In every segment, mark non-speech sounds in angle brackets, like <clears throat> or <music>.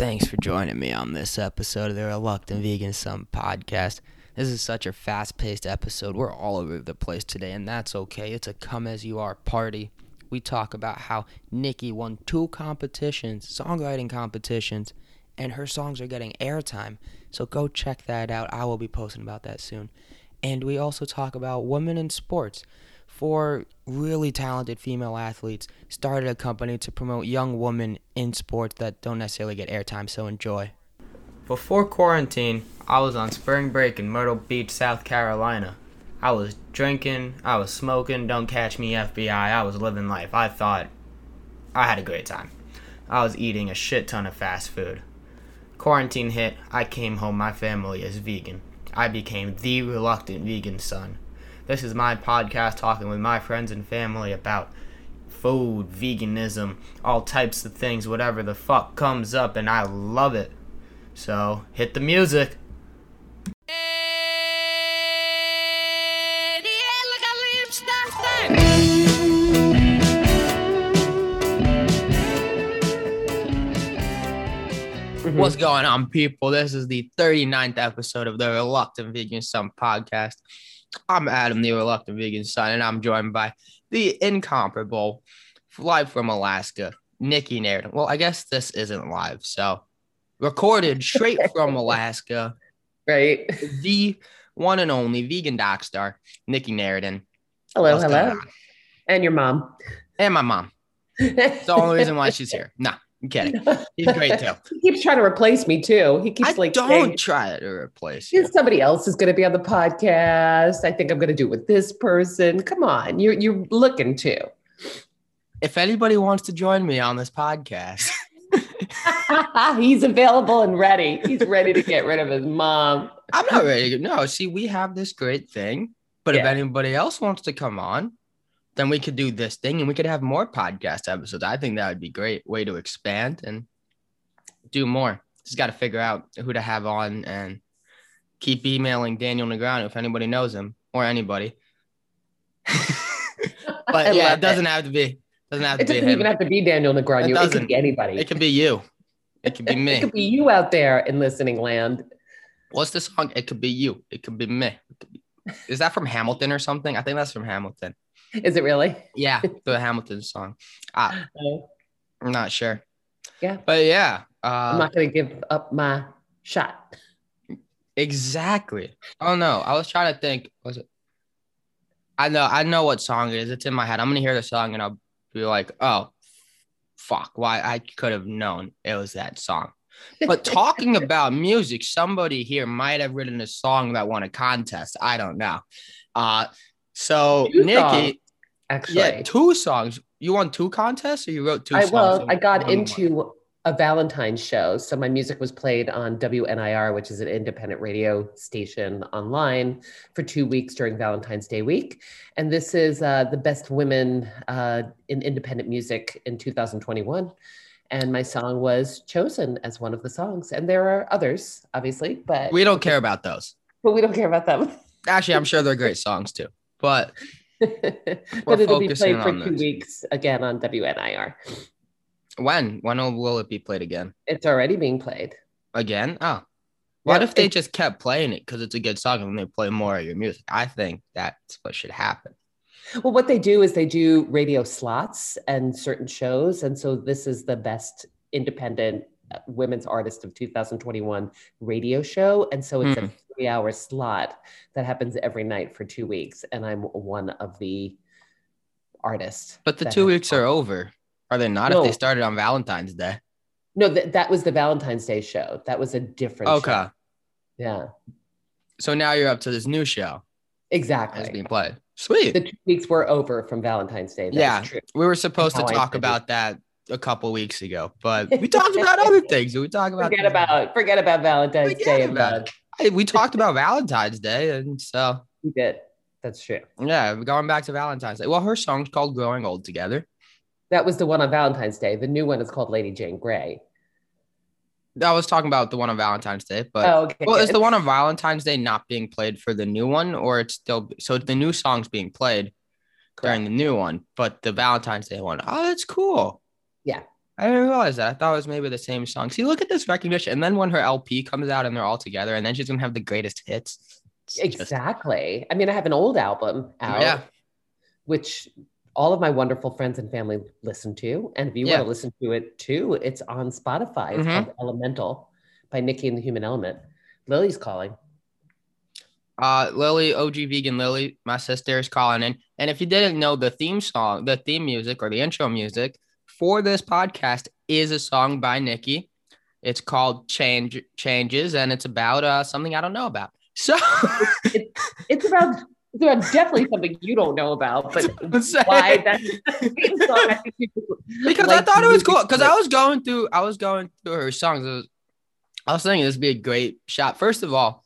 Thanks for joining me on this episode of the Reluctant Vegan Son podcast. This is such a fast paced episode. We're all over the place today, and that's okay. It's a come as you are party. We talk about how Nikki won two competitions, songwriting competitions, and her songs are getting airtime. So go check that out. I will be posting about that soon. And we also talk about women in sports. Four really talented female athletes started a company to promote young women in sports that don't necessarily get airtime, so enjoy. Before quarantine, I was on spring break in Myrtle Beach, South Carolina. I was drinking, I was smoking, don't catch me FBI, I was living life. I thought I had a great time. I was eating a shit ton of fast food. Quarantine hit, I came home, my family is vegan. I became the reluctant vegan son. This is my podcast talking with my friends and family about food, veganism, all types of things, whatever the fuck comes up, and I love it. So, hit the music. Mm-hmm. What's going on, people? This is the 39th episode of the Reluctant Vegan Son podcast. I'm Adam, the Reluctant Vegan Son, and I'm joined by the incomparable, live from Alaska, Nikki Narrative. Well, I guess this isn't live, so recorded straight <laughs> from Alaska, Right. the one and only vegan doc star, Nikki Narrative. Hello, What's hello. And your mom. And my mom. <laughs> It's the only reason why she's here. No, I'm kidding. <laughs> He's great too. he keeps trying to replace me too. He keeps I like don't saying, try to replace you. somebody else is going to be on the podcast. I think I'm going to do it with this person. Come on, you're you're looking to. If anybody wants to join me on this podcast, <laughs> <laughs> He's available and ready. He's ready to get rid of his mom. I'm not ready no. See, we have this great thing, but if anybody else wants to come on, then we could do this thing and we could have more podcast episodes. I think that would be a great way to expand and do more. Just got to figure out who to have on and keep emailing Daniel Negreanu if anybody knows him or anybody. <laughs> But yeah, it doesn't have to be. Doesn't have to It doesn't even have to be Daniel Negreanu. It It, doesn't. could be anybody. It could be you. It could be <laughs> me. It could be you out there in listening land. What's the song? It could be you. It could be me. Could be- Is that from Hamilton or something? I think that's from Hamilton. <laughs> Is it really? Yeah, <laughs> the Hamilton song. Ah, No. I'm not sure. Yeah. But yeah, I'm uh, not going to give up my shot. exactly. Oh no, I was trying to think. Was it? I know, I know what song it is. It's in my head. I'm gonna hear the song and I'll be like, oh, fuck. Why I could have known it was that song. But <laughs> talking about music, somebody here might have written a song that won a contest. I don't know. Uh, so Two Nikki, songs, Actually, yeah, two songs. You won two contests, or you wrote two I songs? well, I got won one? into a Valentine's show. So my music was played on WNIR, which is an independent radio station online for two weeks during Valentine's Day week. And this is uh, the best women uh, in independent music in 2021. And my song was chosen as one of the songs. And there are others, obviously, but We don't care about those. but we don't care about them. Actually, I'm sure they're great songs too. But <laughs> but it'll be played for two this. weeks again on WNIR. when? When will it be played again? It's already being played. Again? Oh. What Yeah, if they it- just kept playing it because it's a good song and they play more of your music? I think that's what should happen. Well, what they do is they do radio slots and certain shows. And so this is the best independent women's artist of 2021 radio show. And so it's Hmm. a three hour slot that happens every night for two weeks. And I'm one of the artists. But the two weeks are over. Are they not? If they started on Valentine's Day. No, that, that was the Valentine's Day show. That was a different Okay. show. Yeah, So now you're up to this new show Exactly. that's being played. Sweet. The two weeks were over from Valentine's Day. That's Yeah. true. we were supposed to talk about that a couple weeks ago, but we <laughs> talked about other things. We talked about Forget about forget about Valentine's Forget Day. about. Hey, we talked about Valentine's Day, and so We did. That's true. yeah, going back to Valentine's Day. Well, her song's called "Growing Old Together." That was the one on Valentine's Day. The new one is called Lady Jane Grey. I was talking about the one on Valentine's Day, but oh, okay. well, is the one on Valentine's Day not being played for the new one, or it's still so the new song's being played during the new one, but the Valentine's Day one, oh, that's cool. I didn't realize that. I thought it was maybe the same song. See, look at this recognition. And then when her LP comes out and they're all together, and then she's gonna have the greatest hits. Exactly. Just... I mean, I have an old album out, yeah. which all of my wonderful friends and family listen to. And if you yeah. want to listen to it too, it's on Spotify. It's mm-hmm. called Elemental by Nikki and the Human Element. Lily's calling. Uh, Lily, OG Vegan Lily, my sister is calling in. And if you didn't know, the theme song, the theme music or the intro music for this podcast is a song by Nikki. It's called Change Changes, and it's about uh, something I don't know about. So it's, it's about it's about definitely something you don't know about, but <laughs> why that's <laughs> because like I thought it was cool because I was going through I was going through her songs. Was, I was thinking this would be a great shot. First of all,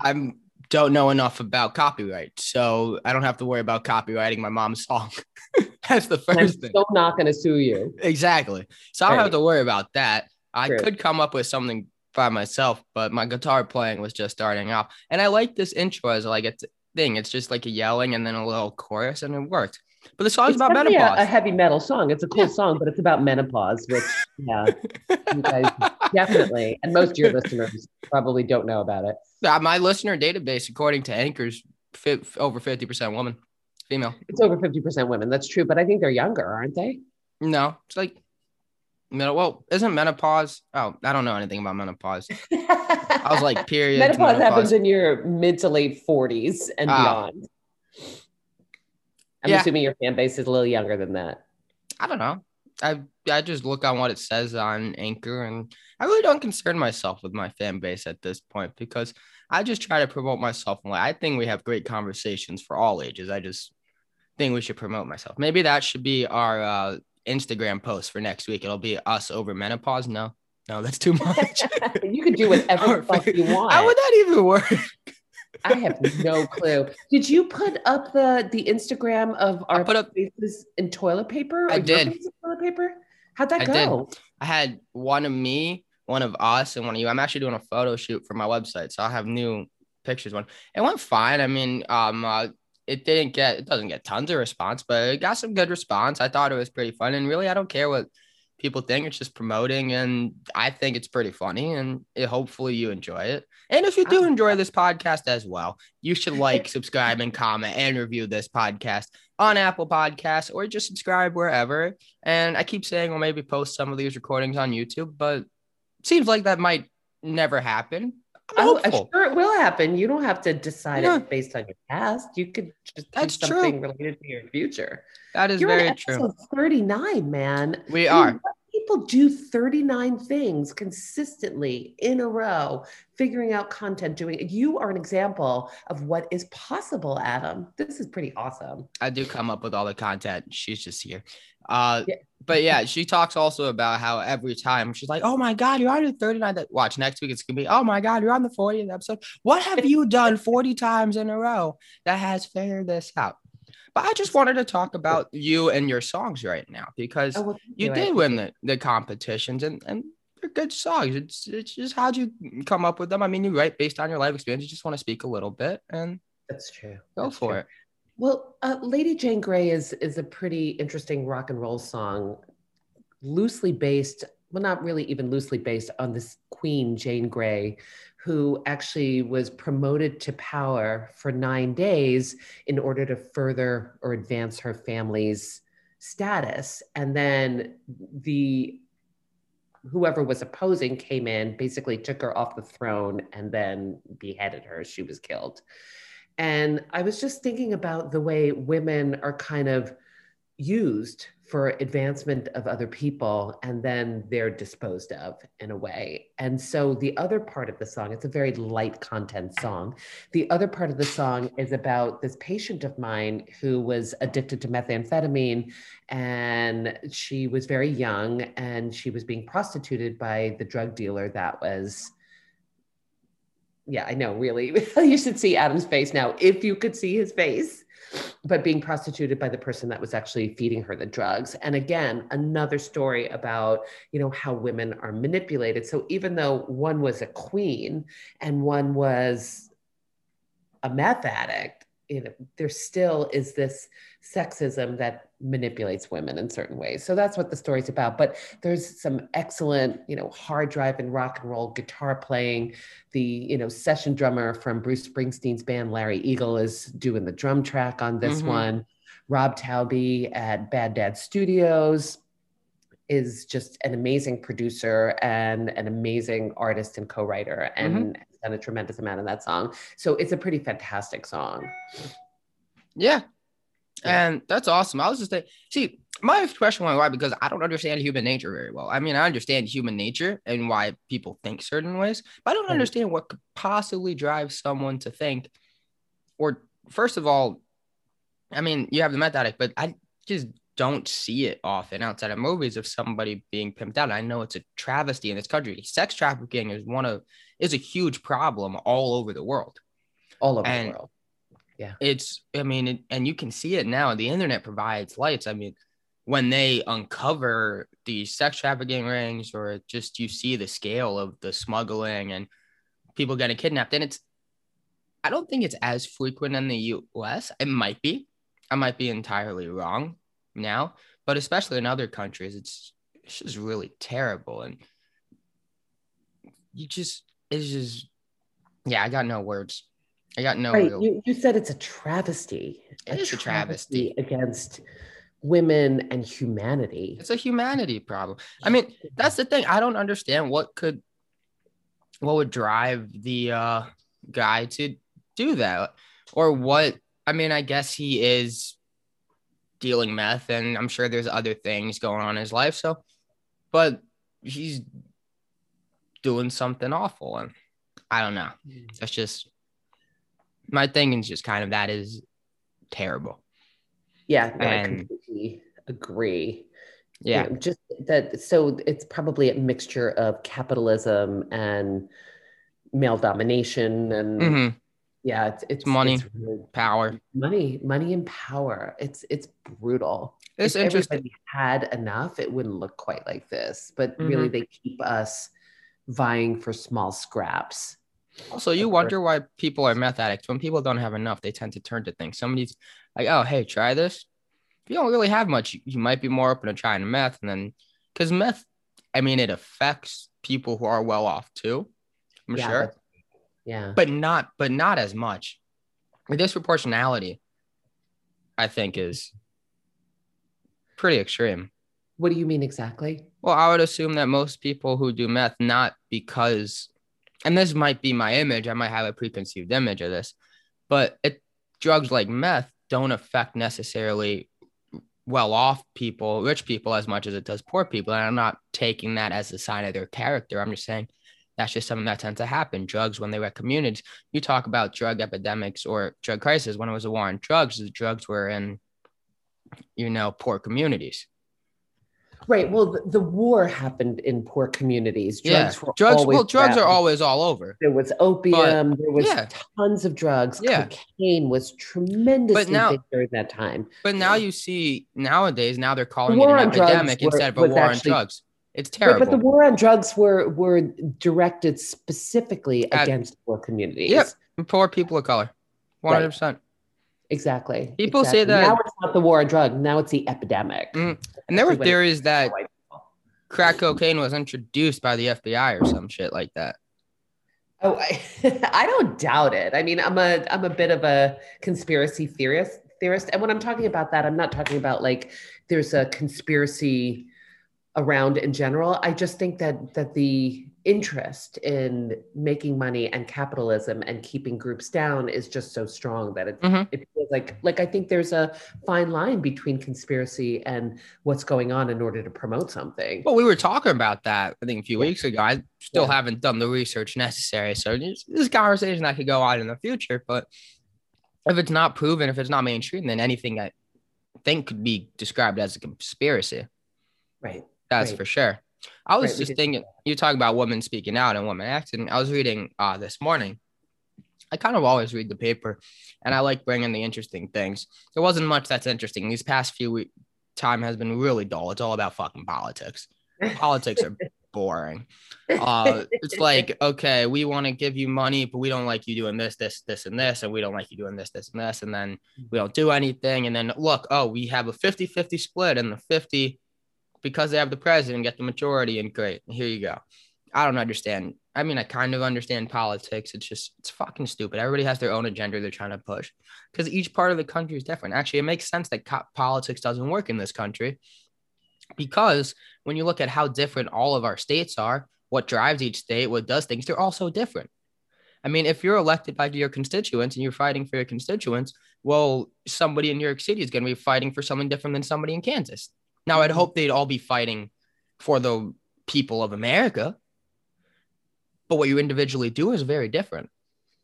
I don't know enough about copyright, so I don't have to worry about copyrighting my mom's song. <laughs> that's the 1st I'm thing. Still not going to sue you. Exactly. So I don't have to worry about that. I True. could come up with something by myself, but my guitar playing was just starting off. And I like this intro as like a thing. It's just like a yelling and then a little chorus, and it worked. But the song's it's about menopause. A, a, heavy metal song. It's a cool yeah. song, but it's about menopause, which yeah, <laughs> you guys definitely, and most of your listeners probably don't know about it. Uh, my listener database, according to Anchor's, fit, over fifty percent woman, female. It's over fifty percent women. That's true, but I think they're younger, aren't they? No, it's like middle. well, isn't menopause? Oh, I don't know anything about menopause. I was like, <laughs> period. Menopause, menopause, happens in your mid to late 40s and ah. beyond. I'm yeah. assuming your fan base is a little younger than that. I don't know. I I just look on what it says on Anchor, and I really don't concern myself with my fan base at this point because I just try to promote myself. And I think we have great conversations for all ages. I just think we should promote myself. Maybe that should be our uh, Instagram post for next week. It'll be us over menopause. No, no, that's too much. <laughs> you can do whatever fuck you want. How would that even work? I have no clue. Did you put up the the Instagram of our put up, faces in toilet paper? I did. Toilet paper. How'd that I go? Did. I had one of me, one of us, and one of you. I'm actually doing a photo shoot for my website, so I'll have new pictures. One. It went fine. I mean, um, uh, it didn't get it doesn't get tons of response, but it got some good response. I thought it was pretty fun, and really, I don't care what people think. It's just promoting, and I think it's pretty funny, and it, hopefully you enjoy it. And if you do um, enjoy this podcast as well, you should like, <laughs> subscribe, and comment and review this podcast on Apple Podcasts, or just subscribe wherever. And I keep saying we'll maybe post some of these recordings on YouTube, but seems like that might never happen. Oh, I'm sure it will happen. You don't have to decide yeah. it based on your past. You could just That's do something true. related to your future. That is You're very true. 39, man. We are. People do 39 things consistently in a row, figuring out content, doing it. You are an example of what is possible, Adam. This is pretty awesome. I do come up with all the content. She's just here. Uh, yeah. but yeah, she talks also about how every time she's like, "Oh my God, you're on the 39." That watch next week. It's gonna be, "Oh my God, you're on the 40th episode." What have <laughs> you done 40 times in a row that has figured this out? But I just wanted to talk about you and your songs right now because oh, well, you, did win the, the competitions and and they're good songs. It's it's just how'd you come up with them? I mean, you write based on your life experience. You just want to speak a little bit and that's true. Go that's for true. it. Well, uh, Lady Jane Grey is is a pretty interesting rock and roll song, loosely based. Well, not really even loosely based on this Queen Jane Grey, who actually was promoted to power for nine days in order to further or advance her family's status, and then the whoever was opposing came in, basically took her off the throne, and then beheaded her. She was killed. And I was just thinking about the way women are kind of used for advancement of other people and then they're disposed of in a way. And so the other part of the song, it's a very light content song. The other part of the song is about this patient of mine who was addicted to methamphetamine and she was very young and she was being prostituted by the drug dealer that was yeah, I know, really. <laughs> you should see Adam's face now if you could see his face. But being prostituted by the person that was actually feeding her the drugs. And again, another story about, you know, how women are manipulated. So even though one was a queen and one was a meth addict, you know, there still is this sexism that manipulates women in certain ways. So that's what the story's about. But there's some excellent, you know, hard drive and rock and roll guitar playing. The, you know, session drummer from Bruce Springsteen's band, Larry Eagle, is doing the drum track on this Mhm. one. Rob Tauby at Bad Dad Studios is just an amazing producer and an amazing artist and co-writer and has done a tremendous amount of that song. So it's a pretty fantastic song. Yeah. Yeah. And that's awesome. I was just saying, see, my question was why because I don't understand human nature very well. I mean, I understand human nature and why people think certain ways, but I don't mm-hmm. understand what could possibly drive someone to think, or first of all, I mean, you have the meth addict, but I just don't see it often outside of movies of somebody being pimped out. I know it's a travesty in this country. Sex trafficking is one of is a huge problem all over the world all over And- the world. Yeah. It's i mean it, and you can see it now the internet provides lights i mean when they uncover the sex trafficking rings or just you see the scale of the smuggling and people getting kidnapped and it's i don't think it's as frequent in the us it might be i might be entirely wrong now but especially in other countries it's it's just really terrible and you just it's just yeah i got no words i got no right. real You, you said it's a travesty. It is a travesty. against women and humanity. It's a humanity problem. I mean, that's the thing. I don't understand what could what would drive the uh guy to do that or what I mean, I guess he is dealing meth and I'm sure there's other things going on in his life. So but he's doing something awful and I don't know. That's just my thing is just kind of that is terrible. Yeah, no, I And- completely agree. You Yeah. know, just that. So it's probably a mixture of capitalism and male domination, and hmm yeah, it's it's money. it's really- Power. money, money, and power. It's it's brutal. It's if interesting. everybody had enough, it wouldn't look quite like this. But really, mm-hmm. they keep us vying for small scraps. Also, you wonder why people are meth addicts. When people don't have enough, they tend to turn to things. Somebody's like, "Oh, hey, try this." If you don't really have much, you, might be more open to trying meth, and then because meth, I mean, it affects people who are well off too. I'm Yeah, sure, Yeah. but not, but not as much. The disproportionality, I think, is pretty extreme. What do you mean exactly? Well, I would assume that most people who do meth, not because, and this might be my image, I might have a preconceived image of this, but it, drugs like meth don't affect necessarily well off people, rich people, as much as it does poor people. And I'm not taking that as a sign of their character. I'm just saying that's just something that tends to happen. Drugs, when they were communities, you talk about drug epidemics or drug crisis. When it was a war on drugs, the drugs were in, you know, poor communities. Right. Well, the, the war happened in poor communities. yeah, Drugs were drugs. Well, drugs are always all over. There was opium. there was yeah. tons of drugs. Yeah. Cocaine was tremendously now- big during that time. But now you see nowadays, now they're calling war it an epidemic were- instead of a war actually- on drugs. It's terrible. but the war on drugs were were directed specifically At- against poor communities. Yep. Poor people of color. One hundred percent. Exactly. People say that- now it's not the war on drugs. Now it's the epidemic. Mm, And there were theories that crack cocaine was introduced by the FBI or some shit like that. Oh, I, <laughs> I don't doubt it. I mean, I'm a I'm a bit of a conspiracy theorist theorist, and when I'm talking about that, I'm not talking about like there's a conspiracy around in general. I just think that that the interest in making money and capitalism and keeping groups down is just so strong that it Mhm. it feels like like I think there's a fine line between conspiracy and what's going on in order to promote something. Well, we were talking about that I think a few Yeah. weeks ago. I still Yeah. haven't done the research necessary, so this this is conversation that could go on in the future. But if it's not proven, if it's not mainstream, then anything I think could be described as a conspiracy. Right. That's Right. for sure. I was Right, just thinking, you talk about women speaking out and women acting. I was reading uh, this morning. I kind of always read the paper, and I like bringing the interesting things. There wasn't much that's interesting. These past few week time has been really dull. It's all about fucking politics. Politics are <laughs> boring. Uh, it's like, okay, we want to give you money, but we don't like you doing this, this, this, and this, and we don't like you doing this, this, and this, and then we don't do anything. And then look, oh, we have a 50 50 split, and the 50, because they have the president, get the majority, and great. Here you go. I don't understand. I mean, I kind of understand politics. It's just, it's fucking stupid. Everybody has their own agenda they're trying to push because each part of the country is different. Actually, it makes sense that co- politics doesn't work in this country because when you look at how different all of our states are, what drives each state, what does things, they're all so different. I mean, if you're elected by your constituents and you're fighting for your constituents, well, somebody in New York City is going to be fighting for something different than somebody in Kansas. Now, I'd hope they'd all be fighting for the people of America, but what you individually do is very different.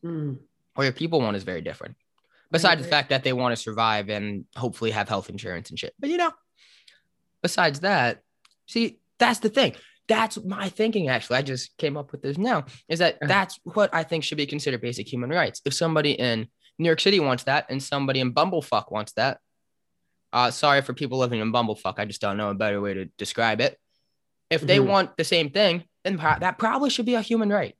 Mm. Or your people want is very different. Besides the fact that they want to survive and hopefully have health insurance and shit. But you know, besides that, see, that's the thing. That's my thinking. Actually, I just came up with this now. Is that that's what I think should be considered basic human rights. If somebody in New York City wants that, and somebody in Bumblefuck wants that, uh, sorry for people living in Bumblefuck. I just don't know a better way to describe it. If they Mhm. want the same thing, then pro- that probably should be a human right.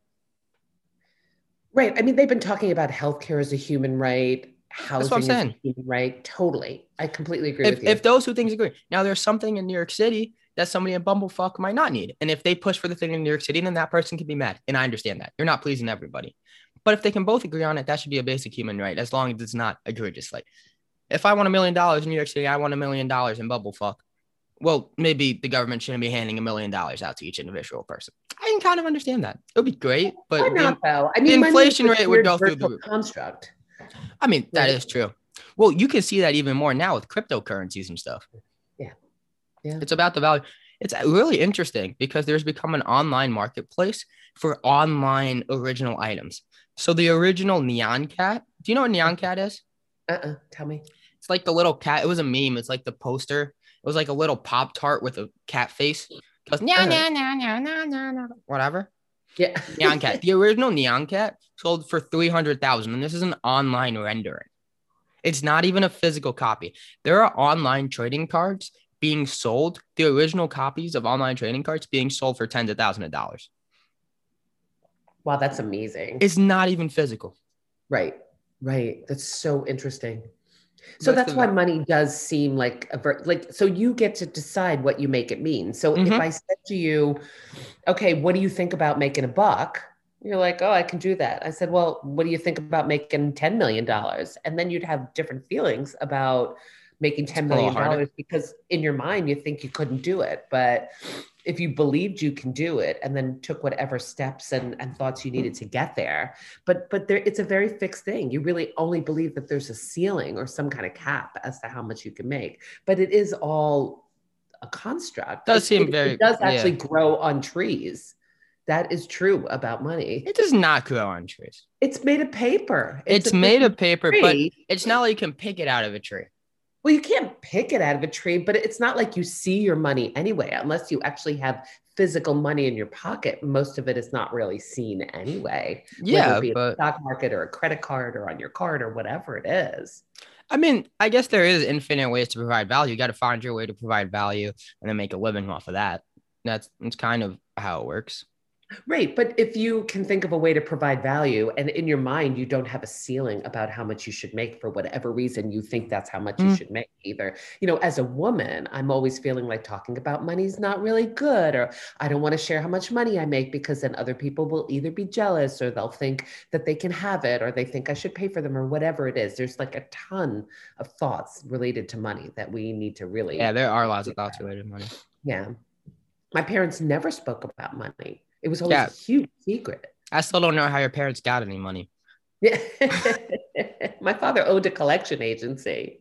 Right. I mean, they've been talking about healthcare as a human right, housing what I'm as saying. a human right. Totally. I completely agree If, with you. if those two things agree, now there's something in New York City that somebody in Bumblefuck might not need. And if they push for the thing in New York City, then that person can be mad. And I understand that. You're not pleasing everybody. But if they can both agree on it, that should be a basic human right, as long as it's not egregious. If I want a million dollars in New York City, I want a million dollars in Bumblefuck. Well, maybe the government shouldn't be handing a million dollars out to each individual person. I can kind of understand that. It would be great, but Why the- not though? I mean, is inflation rate would go through the construct. I mean, that Right. is true. Well, you can see that even more now with cryptocurrencies and stuff. Yeah. Yeah. It's about the value. It's really interesting because there's become an online marketplace for online original items. So the original Nyan Cat, do you know what Nyan Cat is? Uh-uh. Tell me. It's like the little cat. It was a meme. It's like the poster. It was like a little Pop Tart with a cat face. It goes, no, Uh-huh. no, no, no, no, no, no, whatever. Yeah. Nyan Cat. <laughs> The original Nyan Cat sold for 300,000 and this is an online rendering. It's not even a physical copy. There are online trading cards being sold, the original copies of online trading cards being sold for tens of thousands of dollars. wow, that's amazing. It's not even physical. Right. Right. That's so interesting. So That's why money does seem like a ver- like so you get to decide what you make it mean. So if Mhm. I said to you, "Okay, what do you think about making a buck?" You're like, "Oh, I can do that." I said, "Well, what do you think about making 10 million dollars?" And then you'd have different feelings about making 10 a little million harder. dollars because in your mind you think you couldn't do it, but if you believed you can do it and then took whatever steps and, and thoughts you needed to get there. But but there it's a very fixed thing. You really only believe that there's a ceiling or some kind of cap as to how much you can make. But it is all a construct. It Does It- seem it- very- it does yeah. actually grow on trees. That is true about money. It does not grow on trees. it's made of paper. It's, a made of paper, but it's not like you can pick it out of a tree. Well, you can't pick it out of a tree, but it's not like you see your money anyway, unless you actually have physical money in your pocket. Most of it is not really seen anyway. whether Yeah, in the stock market or a credit card or on your card or whatever it is. I mean, I guess there is infinite ways to provide value. You got to find your way to provide value and then make a living off of that. That's that's kind of how it works. Right. But if you can think of a way to provide value and in your mind, you don't have a ceiling about how much you should make for whatever reason you think that's how much you Mm. should make either. You know, as a woman, I'm always feeling like talking about money is not really good, or I don't want to share how much money I make because then other people will either be jealous or they'll think that they can have it or they think I should pay for them or whatever it is. There's like a ton of thoughts related to money that we need to really Yeah, there are lots of thoughts related to money. yeah. My parents never spoke about money. It was always Yeah. a huge secret. I still don't know how your parents got any money. Yeah. <laughs> my father owned a collection agency.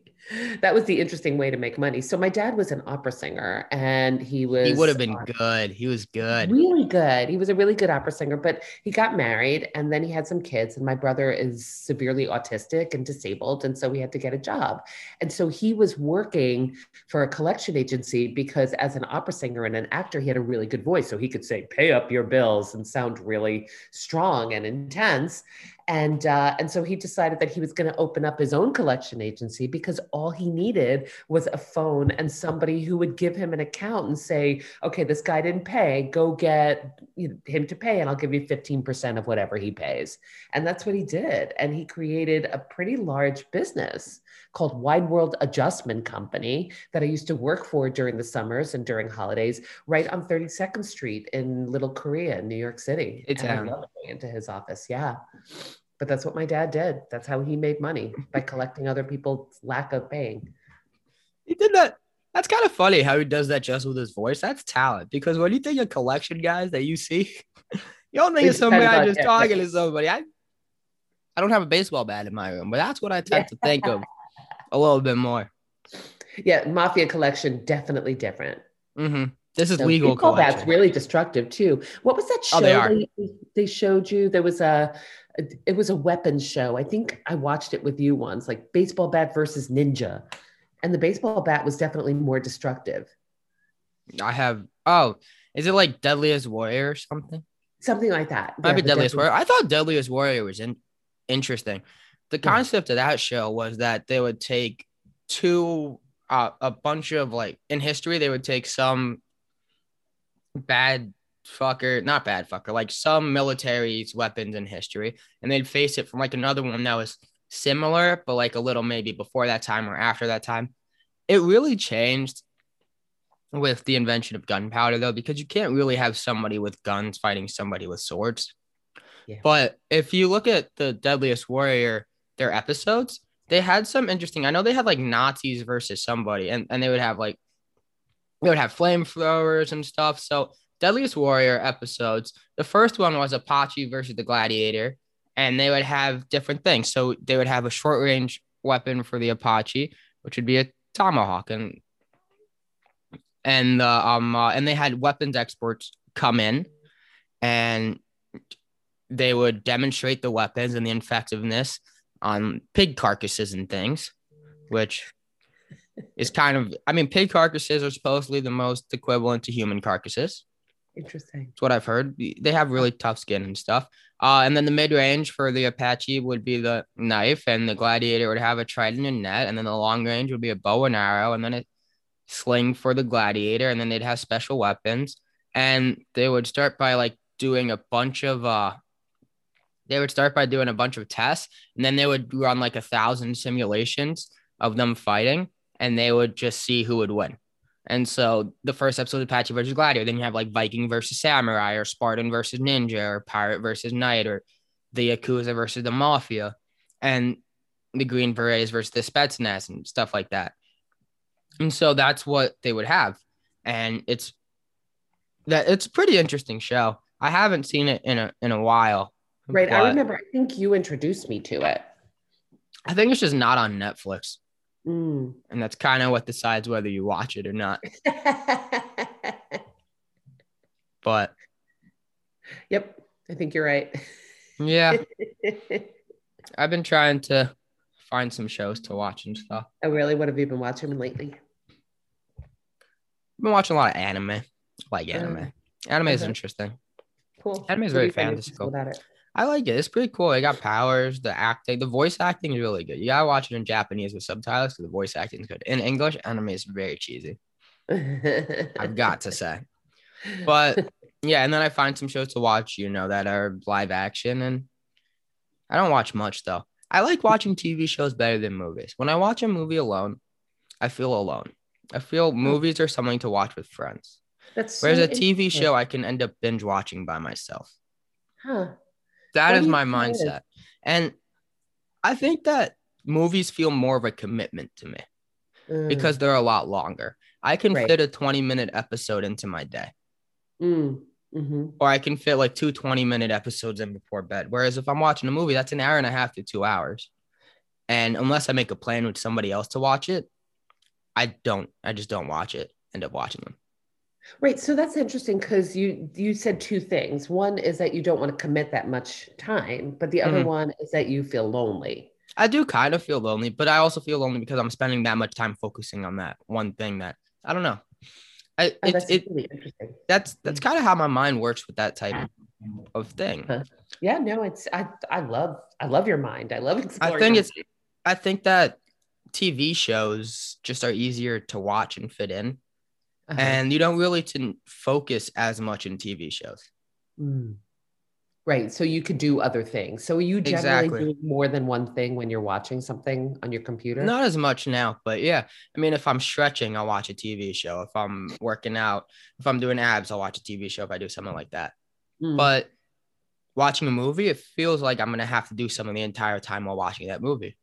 That was the interesting way to make money. So my dad was an opera singer and he was He would have been uh, good. He was good. really good. He was a really good opera singer, but he got married and then he had some kids and my brother is severely autistic and disabled and so we had to get a job. And so he was working for a collection agency because as an opera singer and an actor he had a really good voice so he could say pay up your bills and sound really strong and intense and uh, and so he decided that he was going to open up his own collection agency because all he needed was a phone and somebody who would give him an account and say, okay, this guy didn't pay, go get him to pay, and I'll give you fifteen percent of whatever he pays. And that's what he did, and he created a pretty large business called Wide World Adjustment Company that I used to work for during the summers and during holidays, right on 32nd Street in Little Korea, New York City. It's and I love going into his office. Yeah. But that's what my dad did. That's how he made money by collecting other people's lack of paying. He did that. That's kind of funny how he does that just with his voice. That's talent because when you think of collection guys that you see, <laughs> you don't think it's some guy just talking to somebody. I, I don't have a baseball bat in my room, but that's what I tend to think of a little bit more. Yeah, mafia collection definitely different. Mm-hmm. This is so legal. Collection. That's really destructive too. What was that show oh, they, they, they, showed you? There was a, it was a weapons show. I think I watched it with you once, like baseball bat versus ninja, and the baseball bat was definitely more destructive. I have. Oh, is it like Deadliest Warrior or something? Something like that. Might yeah, be Deadliest Warrior. I thought Deadliest Warrior was in, interesting. The concept yeah. of that show was that they would take two uh, a bunch of like in history they would take some bad fucker, not bad fucker, like some military's weapons in history, and they'd face it from like another one that was similar, but like a little maybe before that time or after that time. It really changed with the invention of gunpowder, though, because you can't really have somebody with guns fighting somebody with swords. Yeah. But if you look at the Deadliest Warrior, their episodes, they had some interesting. I know they had like Nazis versus somebody, and, and they would have like they would have flamethrowers and stuff. So Deadliest Warrior episodes. The first one was Apache versus the Gladiator, and they would have different things. So they would have a short range weapon for the Apache, which would be a tomahawk, and and uh, um uh, and they had weapons experts come in, and they would demonstrate the weapons and the effectiveness on pig carcasses and things, which is kind of I mean pig carcasses are supposedly the most equivalent to human carcasses. Interesting. That's what I've heard. They have really tough skin and stuff. Uh, and then the mid range for the Apache would be the knife, and the Gladiator would have a trident and net, and then the long range would be a bow and arrow, and then a sling for the Gladiator, and then they'd have special weapons. And they would start by like doing a bunch of uh, they would start by doing a bunch of tests, and then they would run like a thousand simulations of them fighting, and they would just see who would win. And so the first episode of Apache versus Gladiator, then you have like Viking versus Samurai or Spartan versus Ninja or Pirate versus Knight or the Yakuza versus the Mafia and the Green Berets versus the Spetsnaz and stuff like that. And so that's what they would have. And it's that it's a pretty interesting show. I haven't seen it in a in a while. Right. I remember I think you introduced me to it. I think it's just not on Netflix. Mm. And that's kind of what decides whether you watch it or not. <laughs> but yep, I think you're right. yeah. <laughs> I've been trying to find some shows to watch and stuff. Oh, really? What have you been watching lately? I've been watching a lot of anime. I like anime. Uh, anime is uh-huh. interesting. Cool. Anime is very fantastical. About it? I like it. It's pretty cool. It got powers. The acting, the voice acting is really good. You gotta watch it in Japanese with subtitles because the voice acting is good. In English, anime is very cheesy. I've got to say. But yeah, and then I find some shows to watch, you know, that are live action, and I don't watch much though. I like watching TV shows better than movies. When I watch a movie alone, I feel alone. I feel movies are something to watch with friends. That's Whereas so a TV show, I can end up binge watching by myself. Huh. That is my mindset. And I think that movies feel more of a commitment to me mm. because they're a lot longer. I can right. fit a 20 minute episode into my day. Mm. Mm-hmm. Or I can fit like two 20 minute episodes in before bed. Whereas if I'm watching a movie, that's an hour and a half to two hours. And unless I make a plan with somebody else to watch it, I don't, I just don't watch it, end up watching them. Right. So that's interesting because you you said two things. One is that you don't want to commit that much time, but the other mm-hmm. one is that you feel lonely. I do kind of feel lonely, but I also feel lonely because I'm spending that much time focusing on that one thing that I don't know. I, oh, that's it, really interesting. That's that's mm. kind of how my mind works with that type of thing. Huh. Yeah, no, it's I I love I love your mind. I love <laughs> exploring. I think it's I think that TV shows just are easier to watch and fit in. Uh-huh. and you don't really to focus as much in TV shows. Mm. Right. So you could do other things. So are you generally Exactly. doing more than one thing when you're watching something on your computer? Not as much now, but yeah. I mean, if I'm stretching, I'll watch a TV show. If I'm working out, if I'm doing abs, I'll watch a TV show. If I do something like that. Mm. But watching a movie, it feels like I'm gonna have to do something the entire time while watching that movie.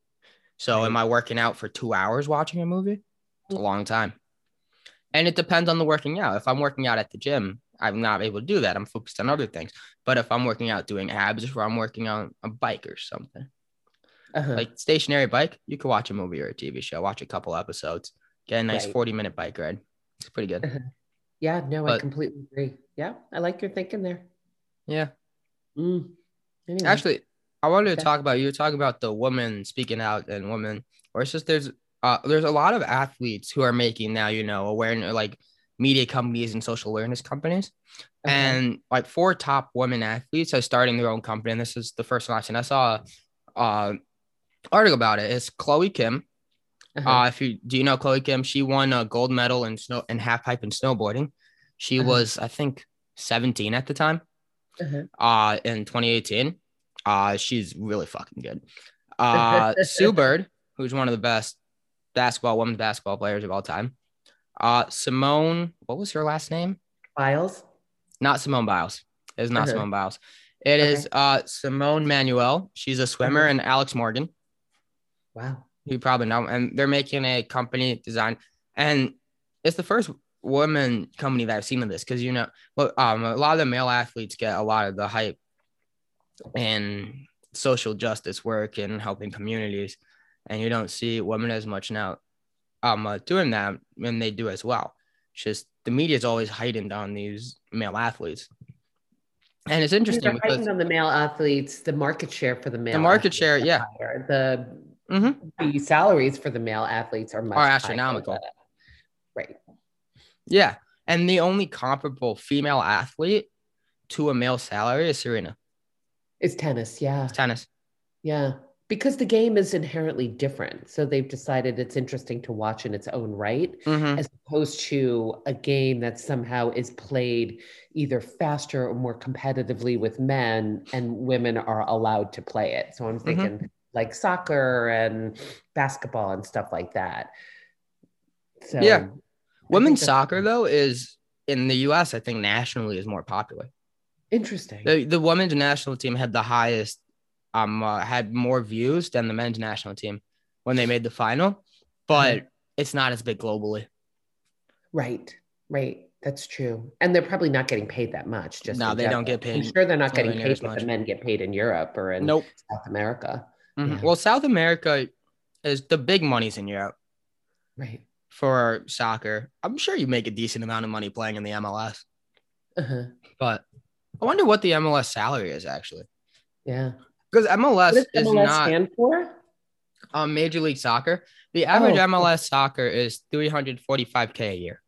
So am I working out for two hours watching a movie? It's a long time. And it depends on the working out. If I'm working out at the gym, I'm not able to do that. I'm focused on other things. But if I'm working out doing abs or I'm working on a bike or something, Uh-huh. like stationary bike, you could watch a movie or a TV show, watch a couple episodes, get a nice Right. 40 minute bike ride. It's pretty good. yeah, no, I completely agree. Yeah, I like your thinking there. Yeah. Mm. Anyway. Actually, I wanted to Okay. talk about you were talking about the women speaking out and women, or it's just there's uh there's a lot of athletes who are making now, you know, awareness like media companies and social awareness companies. And like four top women athletes are starting their own company. And this is the first one I've seen. I saw a uh article about it. It's Chloe Kim. Uh-huh. Uh, if you do you know Chloe Kim, she won a gold medal in snow in half pipe and snowboarding. She Uh-huh. was, I think, 17 at the time. Uh-huh. Uh, in 2018. Uh, she's really fucking good. Uh, <laughs> Sue Bird, who's one of the best basketball women's basketball players of all time. Uh, Simone, what was her last name? Biles. Not Simone Biles. It is not Uh-huh. Simone Biles. It Okay. is uh Simone Manuel. She's a swimmer, Uh-huh. and Alex Morgan. Wow. You probably know, and they're making a company design, and it's the first woman company that I've seen of this because you know, um, a lot of the male athletes get a lot of the hype and social justice work and helping communities, and you don't see women as much now, um, uh, doing that, and they do as well. It's just the media is always heightened on these male athletes, and it's interesting because heightened on the male athletes, the market share for the male. The market share, yeah. higher. The Mhm. the salaries for the male athletes are much Are astronomical. Right. Yeah. And the only comparable female athlete to a male salary is Serena. It's tennis. Yeah. Tennis. Yeah. Because the game is inherently different. So they've decided it's interesting to watch in its own right, Mhm. as opposed to a game that somehow is played either faster or more competitively with men, and women are allowed to play it. So I'm Mm-hmm. thinking like soccer and basketball and stuff like that. So Yeah. Women's soccer, though, is in the US, I think nationally is more popular. interesting. The, the women's national team had the highest, um, uh, had more views than the men's national team when they made the final, but it's not as big globally. Right, right. That's true. And they're probably not getting paid that much. Just No, they don't get paid I'm sure they're not getting paid what the men get paid in Europe or in Nope. South America. Mhm. Yeah. Well, South America is the big money's in Europe Right. for soccer. I'm sure you make a decent amount of money playing in the MLS, Uh-huh. but I wonder what the MLS salary is actually. Yeah. Because MLS does is MLS not stand for? um, Major League Soccer. The average Oh. MLS soccer is 345k a year.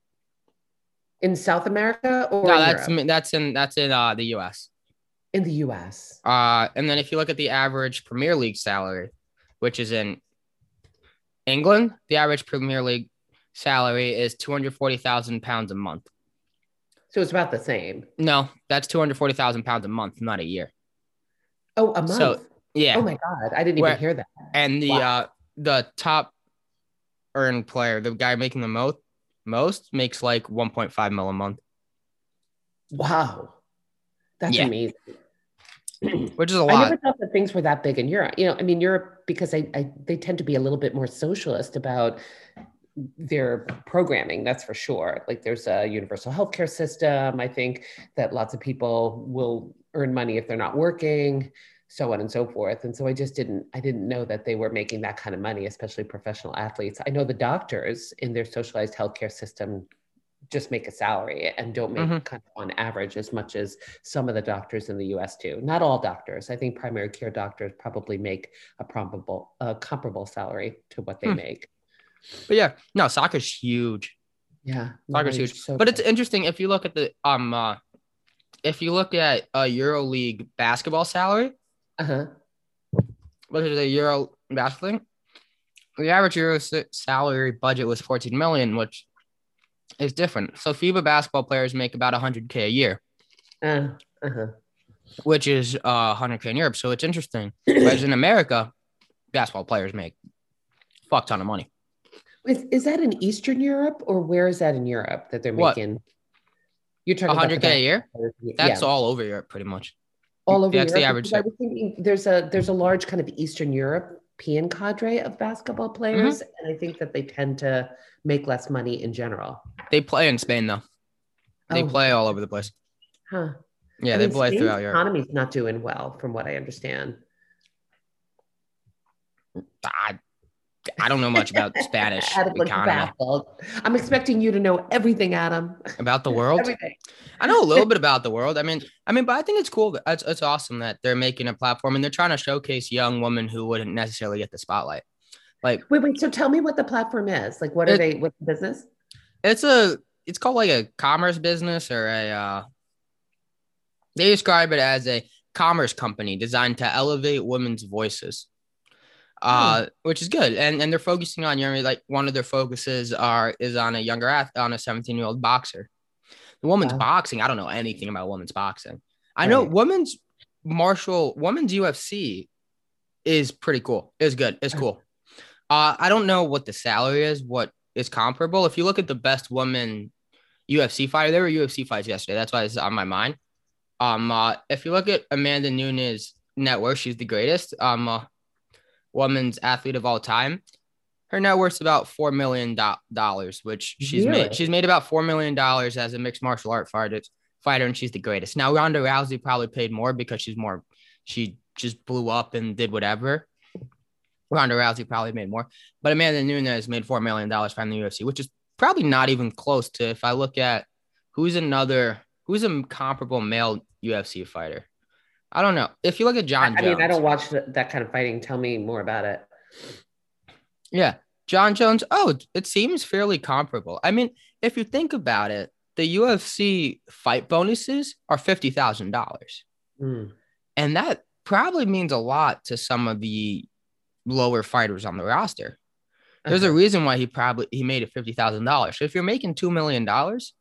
In South America or no, that's Europe? that's in that's in uh, the US. in the US. Uh, and then if you look at the average Premier League salary, which is in England, the average Premier League salary is 240,000 pounds a month. So it's about the same. No, that's 240,000 pounds a month, not a year. Oh, a month. So, Yeah. Oh my God. I didn't Where- even hear that. and the Wow. uh the top earned player, the guy making the most most makes like 1.5 mil a month, Wow. That's Yeah. amazing. <clears throat> which is a lot. I never thought that things were that big in Europe. You know, I mean, Europe because I, I they tend to be a little bit more socialist about their programming. That's for sure. Like there's a universal healthcare system. I think that lots of people will earn money if they're not working, so on and so forth. And so I just didn't I didn't know that they were making that kind of money, especially professional athletes. I know the doctors in their socialized healthcare system just make a salary and don't make Mhm. kind of on average as much as some of the doctors in the US do. Not all doctors. I think primary care doctors probably make a probable a comparable salary to what they Hmm. make. but yeah, no, soccer's huge. Yeah. Soccer's huge. so but it's interesting if you look at the um uh if you look at a EuroLeague basketball salary, Uh huh. which is a Euro basketball thing, the average Euro salary budget was 14 million, which is different. So FIBA basketball players make about 100k a year, Uh huh. which is uh 100k in Europe. So it's interesting. <clears throat> Whereas in America, basketball players make fuck ton of money. Is, is that in Eastern Europe or where is that in Europe that they're What? making? You're talking about 100k a year. That's yeah, all over Europe, pretty much. all over that's the Europe. average I was thinking there's a there's a large kind of Eastern European cadre of basketball Mm-hmm. players, and I think that they tend to make less money in general. They play in Spain though. They Oh, play all over the place. Huh. Yeah, I they mean, play Spain's throughout Europe. Economy's not doing well, from what I understand. I, I don't know much about <laughs> Spanish economy. I'm expecting you to know everything, Adam. about the world. Everything. I know a little <laughs> bit about the world. I mean, I mean, but I think it's cool. that- It's, it's awesome that they're making a platform and they're trying to showcase young women who wouldn't necessarily get the spotlight. Like Wait, wait. So tell me what the platform is. Like, what are It- they? What's the business? it's a, it's called like a commerce business or a. Uh, they describe it as a commerce company designed to elevate women's voices. Uh, which is good, and and they're focusing on younger. Like one of their focuses are is on a younger on a seventeen year old boxer. The woman's Wow. boxing. I don't know anything about women's boxing. I know Right. women's martial, women's UFC is pretty cool. Is good. It's cool. Uh, I don't know what the salary is. What is comparable? If you look at the best woman UFC fighter, there were UFC fights yesterday. That's why it's on my mind. Um, uh, if you look at Amanda Nunes' net worth, she's the greatest. Um, uh, women's athlete of all time. Her net worth's about four million dollars, which she's Really? made. She's made about four million dollars as a mixed martial art fighter, fighter, and she's the greatest. Now Ronda Rousey probably paid more because she's more. She just blew up and did whatever. Ronda Rousey probably made more, but Amanda Nunes made four million dollars from the UFC, which is probably not even close to. If I look at who's another, who's a comparable male UFC fighter, I don't know. If you look at Jon I Jones, mean, I don't watch th- that kind of fighting. Tell me more about it. Yeah. Jon Jones. Oh, it- seems fairly comparable. I mean, if you think about it, the UFC fight bonuses are $50,000. Mm. And that probably means a lot to some of the lower fighters on the roster. There's a Uh-huh. reason why he probably he made it $50,000. So if you're making 2 million dollars,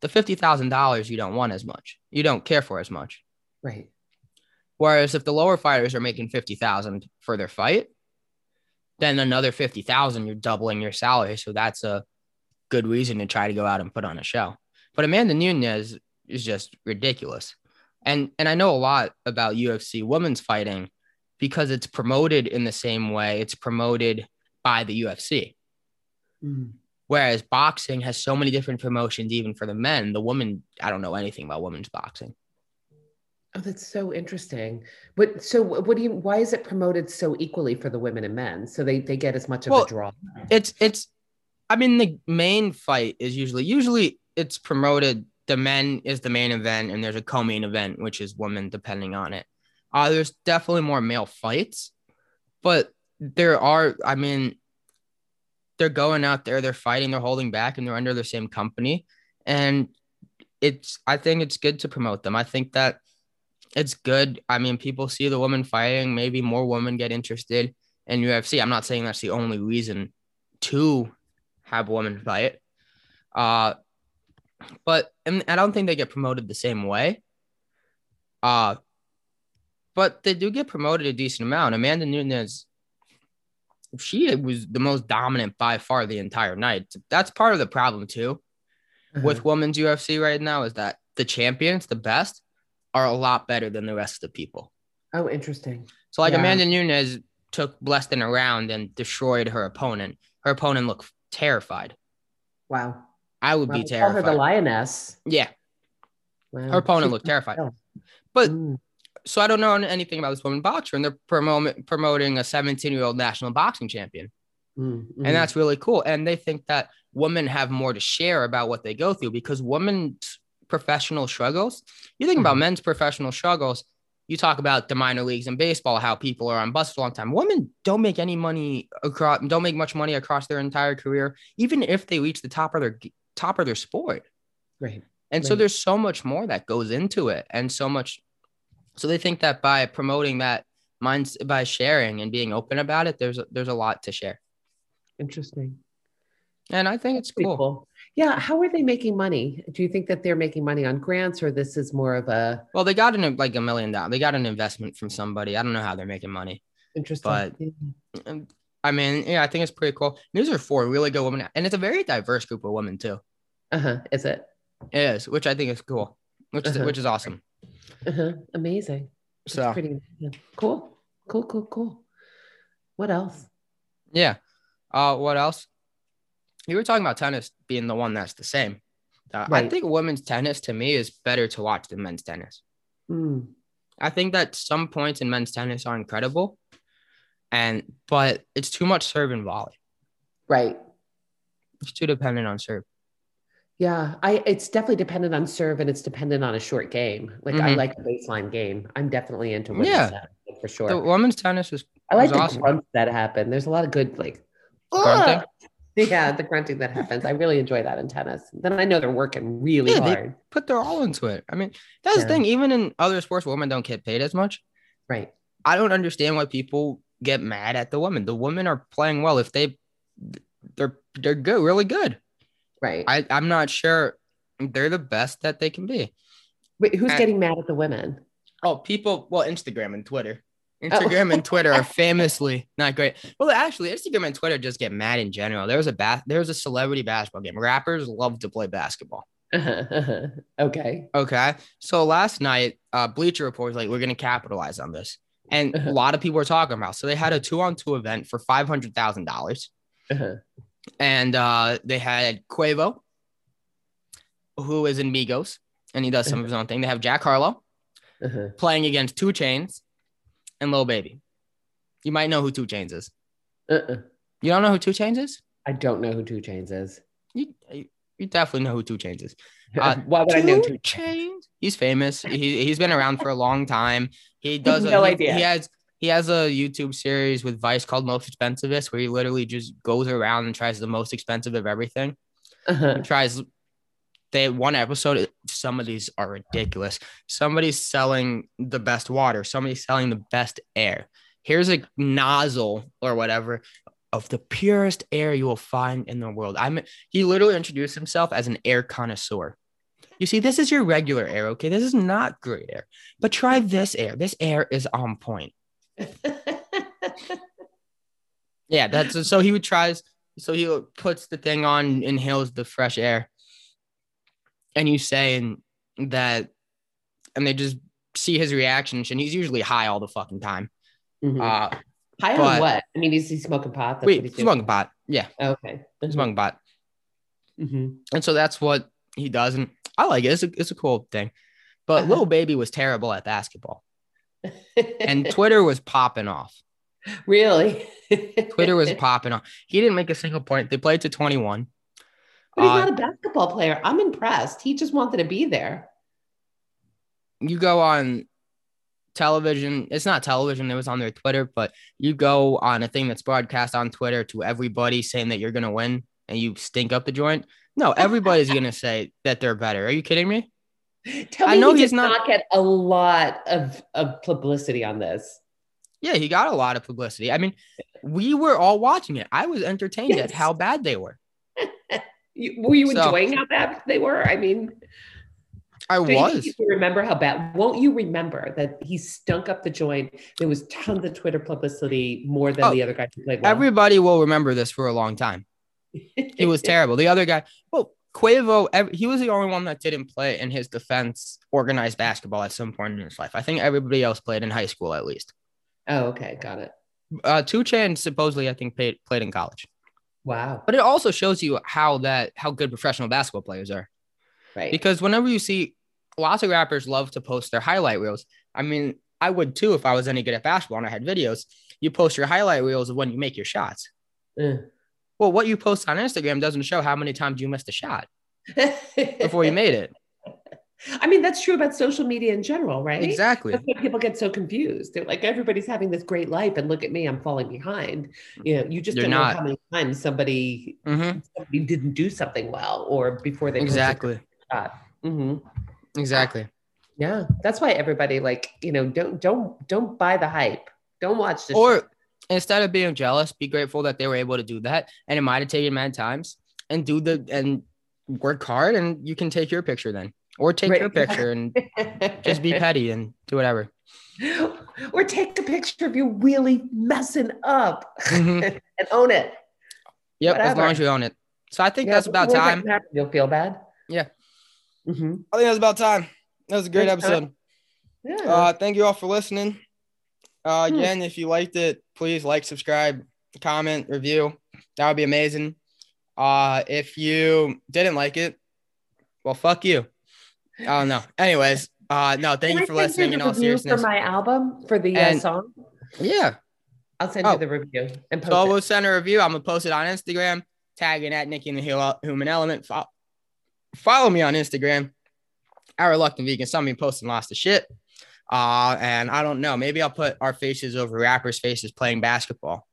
the $50,000 you don't want as much. You don't care for as much. right. Whereas if the lower fighters are making 50,000 for their fight, then another 50,000 you're doubling your salary, so that's a good reason to try to go out and put on a show. But Amanda Nunes is just ridiculous. And and I know a lot about UFC women's fighting because it's promoted in the same way it's promoted by the UFC. Mm. Whereas boxing has so many different promotions even for the men, the women I don't know anything about women's boxing. Oh, that's so interesting. But so, what do you? Why is it promoted so equally for the women and men? So they they get as much of Well, a draw. it's it's i mean the main fight is usually usually it's promoted the men is the main event and there's a co-main event which is women depending on it uh there's definitely more male fights but there are i mean they're going out there they're fighting they're holding back and they're under the same company and it's i think it's good to promote them i think that it's good i mean people see the women fighting maybe more women get interested in ufc i'm not saying that's the only reason to have women fight. Uh, but and I don't think they get promoted the same way. Uh, but they do get promoted a decent amount. Amanda Nunes, she was the most dominant by far the entire night. That's part of the problem too Uh-huh. with women's UFC right now is that the champions, the best, are a lot better than the rest of the people. oh, interesting. So like Yeah. Amanda Nunes took less than a round and destroyed her opponent. Her opponent looked terrified. Wow. I would be call her terrified. the lioness. yeah, Wow. her opponent looked terrified. But Mm. so I don't know anything about this woman boxer, and they're promo- promoting a 17 year old national boxing champion, Mm, mm. and that's really cool. And they think that women have more to share about what they go through because women's professional struggles. You think about Mhm. men's professional struggles. You talk about the minor leagues in baseball, how people are on for a long time. Women don't make any money across, don't make much money across their entire career, even if they reach the top of their top of their sport. right. And so there's so much more that goes into it and so much so they think that by promoting that minds by sharing and being open about it, there's a, there's a lot to share. Interesting. And I think it's cool. cool. Yeah. How are they making money? Do you think that they're making money on grants or this is more of a Well, they got an like a million dollars. They got an investment from somebody. I don't know how they're making money. interesting? But-. Um, I mean, yeah, I think it's pretty cool. These are four really good women, and it's a very diverse group of women too. uh-huh. Is it? It is, which I think is cool, which Uh-huh. which is awesome. Uh-huh. Amazing. That's So pretty cool. Cool, cool, cool. What else? yeah. Uh, what else? You were talking about tennis being the one that's the same. Uh, I think women's tennis to me is better to watch than men's tennis. Mm. I think that some points in men's tennis are incredible, and but it's too much serve and volley. Right. It's too dependent on serve. Yeah, I it's definitely dependent on serve and it's dependent on a short game. Like I Mhm. like a baseline game. I'm definitely into women's Yeah. tennis for sure. The women's tennis is I like the awesome. grunts that happen. There's a lot of good like Grunting? "Ugh!" Yeah, the grunting that happens. I really enjoy that in tennis. Then I know they're working really Yeah, they- hard. put their all into it. I mean, that's Yeah. the thing. Even in other sports, women don't get paid as much. Right. I don't understand why people get mad at the women. The women are playing well. If they, they're they're good, really good. Right. I I'm not sure they're the best that they can be. Wait, who's I- getting mad at the women? Oh, people. Well, Instagram and Twitter. Oh. Instagram and Twitter are <laughs> famously not great. Well, actually, Instagram and Twitter just get mad in general. There was a bath. There was a celebrity basketball game. Rappers love to play basketball. Uh-huh, <laughs> uh-huh. Okay. Okay. So last night, uh, Bleacher Report was like, we're going to capitalize on this. And <laughs> Uh-huh. a lot of people were talking about. So they had a two on two event for $500,000. Uh-huh. And uh, they had Quavo, who is in Migos, and he does some of his own thing. They have Jack Harlow Uh-huh. playing against 2 Chainz and Lil Baby. You might know who 2 Chainz is. Uh-uh. You don't know who 2 Chainz is? I don't know who 2 Chainz is. You, you definitely know who 2 Chainz is. Uh, <laughs> Why would I know 2 Chainz. He's famous. He he's been around for a long time. He <laughs> does. a- No he. He has he has a YouTube series with Vice called Most Expensivest, where he literally just goes around and tries the most expensive of everything. Uh-huh. He tries. They one episode. Some of these are ridiculous. Somebody's selling the best water. Somebody's selling the best air. Here's a nozzle or whatever of the purest air you will find in the world. I'm. He literally introduced himself as an air connoisseur. You see, this is your regular air. Okay, this is not great air, but try this air. This air is on point. <laughs> Yeah, that's so he would tries. So he puts the thing on, inhales the fresh air, and you say and that, and they just see his reaction, and he's usually high all the fucking time. Mhm. Uh, High but- on what? I mean, is he smoking pot? That's wait, he's smoking pot. Yeah, Okay. smoking pot. Mm-hmm. And so that's what he does, and I like it. It's a, it's a cool thing. But Uh-huh. Lil Baby was terrible at basketball, and <laughs> Twitter was popping off. really, Twitter was <laughs> popping off. He didn't make a single point. They played to 21. But he's Uh, not a basketball player. I'm impressed. He just wanted to be there. you go on television it's not television it was on their twitter but you go on a thing that's broadcast on twitter to everybody saying that you're going to win and you stink up the joint no <laughs> everybody's going to say that they're better are you kidding me Tell I me know he he's did not- not get a lot of, of publicity on this. yeah he got a lot of publicity i mean we were all watching it i was entertained Yes. at how bad they were <laughs> You, were you So- enjoying how bad they were? I mean, i was you remember how bad? Won't you remember that he stunk up the joint? There was tons of Twitter publicity more than Oh, the other guy who played well. everybody will remember this for a long time he was <laughs> terrible the other guy well Quavo, he was the only one that didn't play in his defense organized basketball at some point in his life. I think everybody else played in high school at least. oh, okay, got it. uh two chain supposedly i think played, played in college Wow, but it also shows you how that how good professional basketball players are. Right. because whenever you see lots of rappers love to post their highlight reels i mean i would too if i was any good at basketball and i had videos. You post your highlight reels of when you make your shots. Uh. well what you post on instagram doesn't show how many times you missed a shot <laughs> before you made it I mean, that's true about social media in general, right? exactly That's why people get so confused. They're like, everybody's having this great life, and look at me, I'm falling behind. You know, you just You're don't not. know how many times somebody Mhm. somebody didn't do something well, or before they exactly a shot. hmm Exactly. Yeah, that's why everybody like you know don't don't don't buy the hype. Don't watch this. Or show. instead of being jealous, be grateful that they were able to do that. And it might have taken mad times and do the and work hard and you can take your picture then. Or take Right, your <laughs> picture and just be petty and do whatever. <laughs> or take a picture of you really messing up Mhm. <laughs> and own it. Yep, as long as you own it. So I think Yeah, that's about time. happens, You'll feel bad. Yeah. hmm I think that's about time. That was a great That's episode. Yeah. Uh, thank you all for listening. Uh, Hmm. again, if you liked it, please like, subscribe, comment, review. That would be amazing. Uh, if you didn't like it, well, fuck you. I don't know. Anyways, uh, no, thank Can you for listening. In all seriousness, for my album for the uh, And- song. yeah. I'll send Oh. you the review and post So it. we'll send a review. I'm gonna post it on Instagram, tagging at Nikki and the Human Element. Fo- Follow me on Instagram. Our reluctant vegan. Some of me posting lots of shit. Uh, and I don't know. Maybe I'll put our faces over rappers' faces playing basketball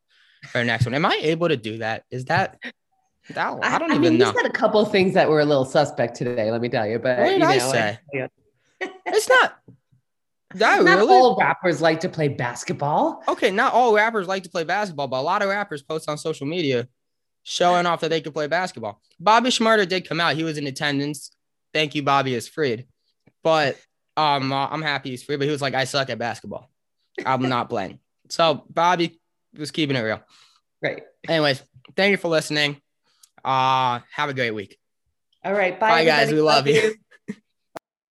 for the next one. Am I able to do that? Is that? That I don't even mean, know. You said a couple of things that were a little suspect today. Let me tell you, but What did you I know, say? yeah. It's not. <laughs> I Not really? all rappers like to play basketball. okay, not all rappers like to play basketball, but a lot of rappers post on social media showing off that they can play basketball. Bobby Shmurda did come out. He was in attendance. Thank you, Bobby is freed. But um, uh, I'm happy he's free. But he was like, I suck at basketball. I'm not playing. So Bobby was keeping it real. Right. Anyways, thank you for listening. Uh, have a great week. All right. Bye, Bye, guys. We love you.